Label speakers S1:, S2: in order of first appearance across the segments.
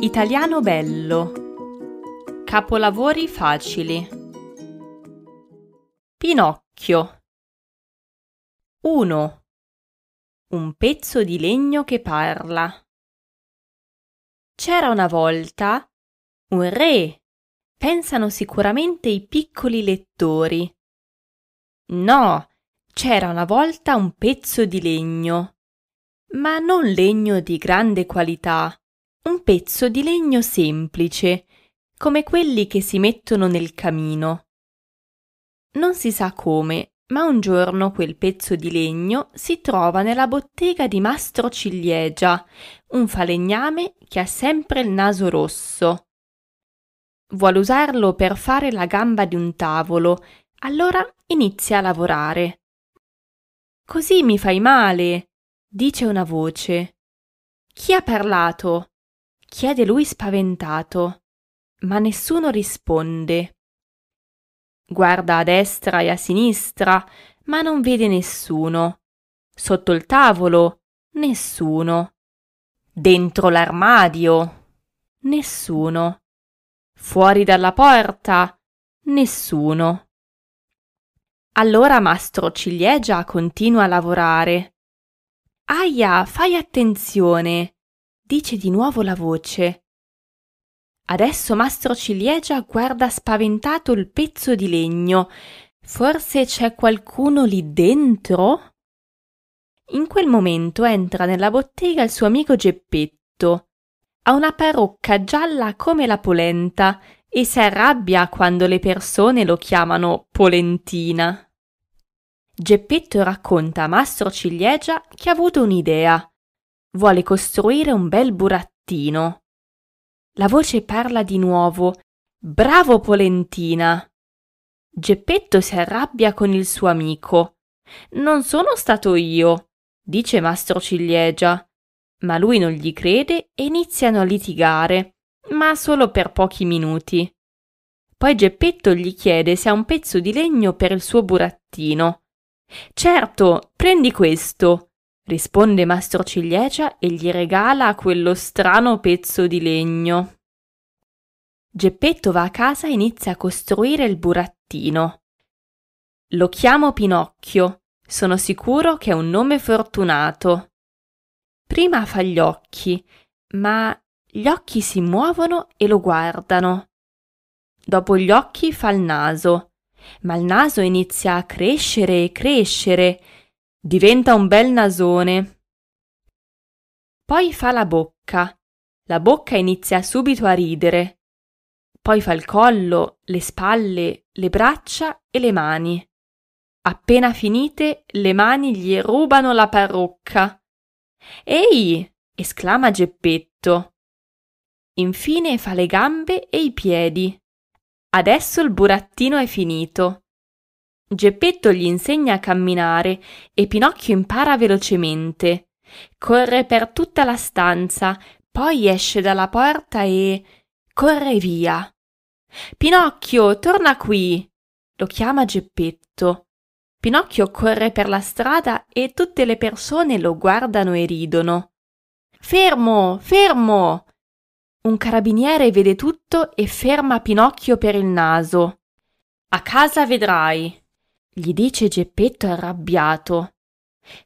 S1: Italiano bello. Capolavori facili. Pinocchio. 1. Un pezzo di legno che parla. C'era una volta un re. Pensano sicuramente i piccoli lettori. No, c'era una volta un pezzo di legno, ma non legno di grande qualità un pezzo di legno semplice, come quelli che si mettono nel camino. Non si sa come, ma un giorno quel pezzo di legno si trova nella bottega di Mastro Ciliegia, un falegname che ha sempre il naso rosso. Vuole usarlo per fare la gamba di un tavolo, allora inizia a lavorare. Così mi fai male, dice una voce. Chi ha parlato? Chiede lui spaventato, ma nessuno risponde. Guarda a destra e a sinistra, ma non vede nessuno. Sotto il tavolo, nessuno. Dentro l'armadio, nessuno. Fuori dalla porta, nessuno. Allora Mastro Ciliegia continua a lavorare. Aia, fai attenzione, dice di nuovo la voce. Adesso Mastro Ciliegia guarda spaventato il pezzo di legno. Forse c'è qualcuno lì dentro? In quel momento entra nella bottega il suo amico Geppetto. Ha una parrucca gialla come la polenta e si arrabbia quando le persone lo chiamano Polentina. Geppetto racconta a Mastro Ciliegia che ha avuto un'idea vuole costruire un bel burattino. La voce parla di nuovo. Bravo Polentina! Geppetto si arrabbia con il suo amico. Non sono stato io, dice Mastro Ciliegia. Ma lui non gli crede e iniziano a litigare, ma solo per pochi minuti. Poi Geppetto gli chiede se ha un pezzo di legno per il suo burattino. Certo, prendi questo, risponde Mastro Ciliegia e gli regala quello strano pezzo di legno. Geppetto va a casa e inizia a costruire il burattino. Lo chiamo Pinocchio, sono sicuro che è un nome fortunato. Prima fa gli occhi, ma gli occhi si muovono e lo guardano. Dopo gli occhi fa il naso, ma il naso inizia a crescere e crescere Diventa un bel nasone. Poi fa la bocca. La bocca inizia subito a ridere. Poi fa il collo, le spalle, le braccia e le mani. Appena finite, le mani gli rubano la parrucca. Ehi! esclama Geppetto. Infine fa le gambe e i piedi. Adesso il burattino è finito. Geppetto gli insegna a camminare e Pinocchio impara velocemente. Corre per tutta la stanza, poi esce dalla porta e corre via. Pinocchio, torna qui! lo chiama Geppetto. Pinocchio corre per la strada e tutte le persone lo guardano e ridono. Fermo, fermo! Un carabiniere vede tutto e ferma Pinocchio per il naso. A casa vedrai, gli dice Geppetto arrabbiato.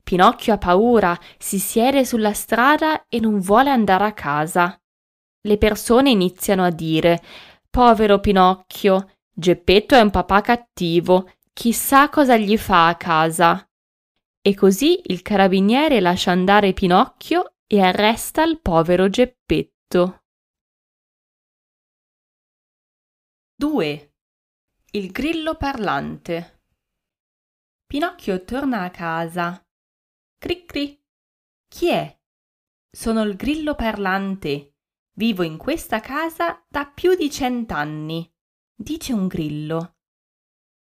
S1: Pinocchio ha paura, si siede sulla strada e non vuole andare a casa. Le persone iniziano a dire Povero Pinocchio, Geppetto è un papà cattivo, chissà cosa gli fa a casa. E così il carabiniere lascia andare Pinocchio e arresta il povero Geppetto. 2. Il grillo parlante Pinocchio torna a casa. Cri cri. Chi è? Sono il grillo parlante. Vivo in questa casa da più di cent'anni, dice un grillo.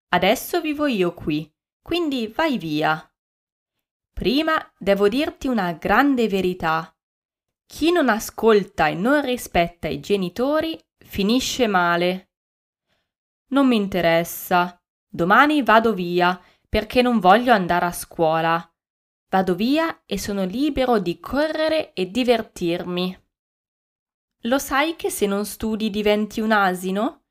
S1: Adesso vivo io qui, quindi vai via. Prima devo dirti una grande verità. Chi non ascolta e non rispetta i genitori finisce male. Non mi interessa. Domani vado via perché non voglio andare a scuola. Vado via e sono libero di correre e divertirmi. lo sai che se non studi diventi un asino?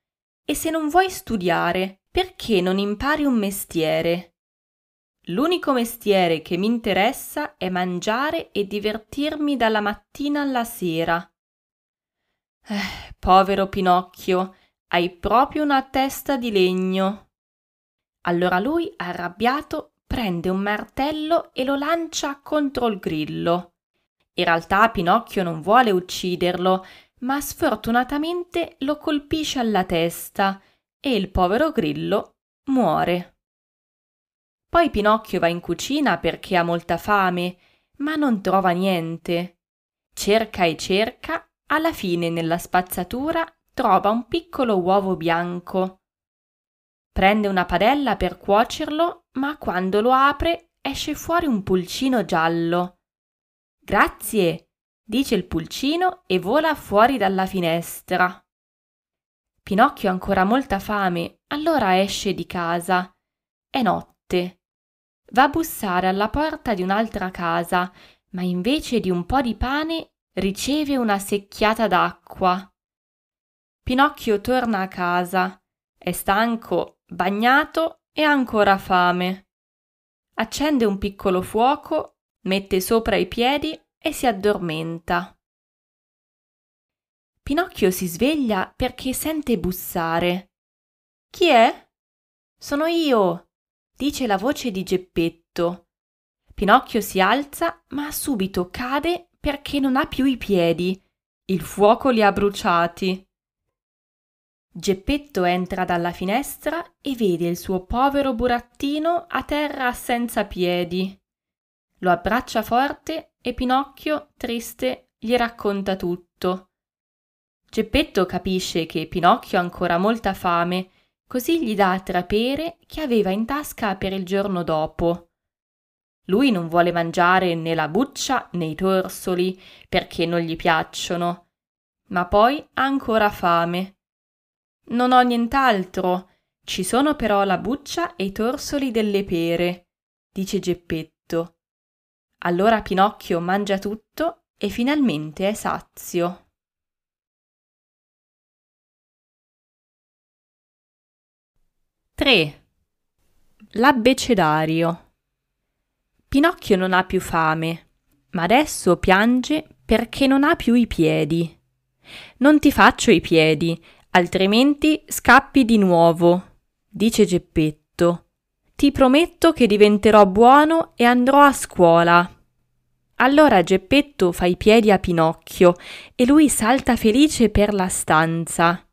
S1: E se non vuoi studiare, perché non impari un mestiere? L'unico mestiere che mi interessa è mangiare e divertirmi dalla mattina alla sera. Eh, povero Pinocchio, hai proprio una testa di legno. Allora lui, arrabbiato, prende un martello e lo lancia contro il grillo. In realtà Pinocchio non vuole ucciderlo, ma sfortunatamente lo colpisce alla testa e il povero grillo muore. Poi Pinocchio va in cucina perché ha molta fame, ma non trova niente. Cerca e cerca, alla fine nella spazzatura trova un piccolo uovo bianco. Prende una padella per cuocerlo, ma quando lo apre esce fuori un pulcino giallo. Grazie, dice il pulcino e vola fuori dalla finestra. Pinocchio ha ancora molta fame, allora esce di casa. È notte Va a bussare alla porta di un'altra casa, ma invece di un po' di pane riceve una secchiata d'acqua. Pinocchio torna a casa. È stanco, bagnato e ancora fame. Accende un piccolo fuoco, mette sopra i piedi e si addormenta. Pinocchio si sveglia perché sente bussare. Chi è? Sono io, dice la voce di Geppetto. Pinocchio si alza, ma subito cade perché non ha più i piedi. Il fuoco li ha bruciati. Geppetto entra dalla finestra e vede il suo povero burattino a terra senza piedi. Lo abbraccia forte e Pinocchio, triste, gli racconta tutto. Geppetto capisce che Pinocchio ha ancora molta fame Così gli dà tre pere che aveva in tasca per il giorno dopo. Lui non vuole mangiare né la buccia né i torsoli perché non gli piacciono, ma poi ha ancora fame. Non ho nient'altro, ci sono però la buccia e i torsoli delle pere, dice Geppetto. Allora Pinocchio mangia tutto e finalmente è sazio. 3. L'abbecedario. Pinocchio non ha più fame, ma adesso piange perché non ha più i piedi. Non ti faccio i piedi, altrimenti scappi di nuovo, dice Geppetto. Ti prometto che diventerò buono e andrò a scuola. Allora Geppetto fa i piedi a Pinocchio e lui salta felice per la stanza.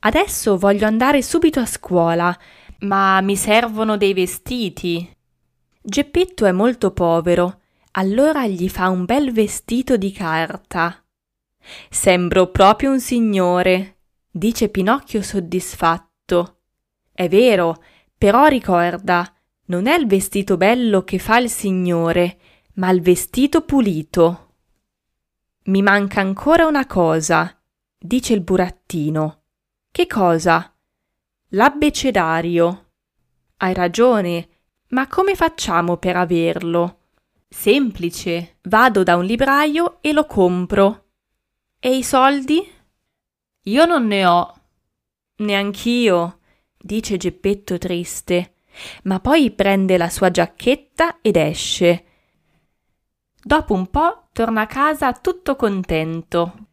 S1: Adesso voglio andare subito a scuola, ma mi servono dei vestiti. Geppetto è molto povero, allora gli fa un bel vestito di carta. Sembro proprio un signore, dice Pinocchio soddisfatto. È vero, però ricorda, non è il vestito bello che fa il signore, ma il vestito pulito. Mi manca ancora una cosa, dice il burattino. Che cosa? L'abbecedario. Hai ragione, ma come facciamo per averlo? Semplice, vado da un libraio e lo compro. E i soldi? Io non ne ho. Neanch'io, dice Geppetto triste, ma poi prende la sua giacchetta ed esce. Dopo un po' torna a casa tutto contento.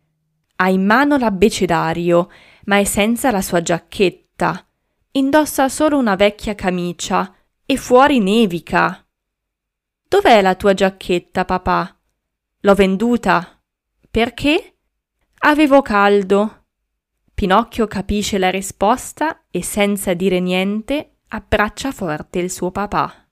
S1: Ha in mano l'abbecedario ma è senza la sua giacchetta. Indossa solo una vecchia camicia e fuori nevica. Dov'è la tua giacchetta, papà? L'ho venduta. Perché? Avevo caldo. Pinocchio capisce la risposta e senza dire niente abbraccia forte il suo papà.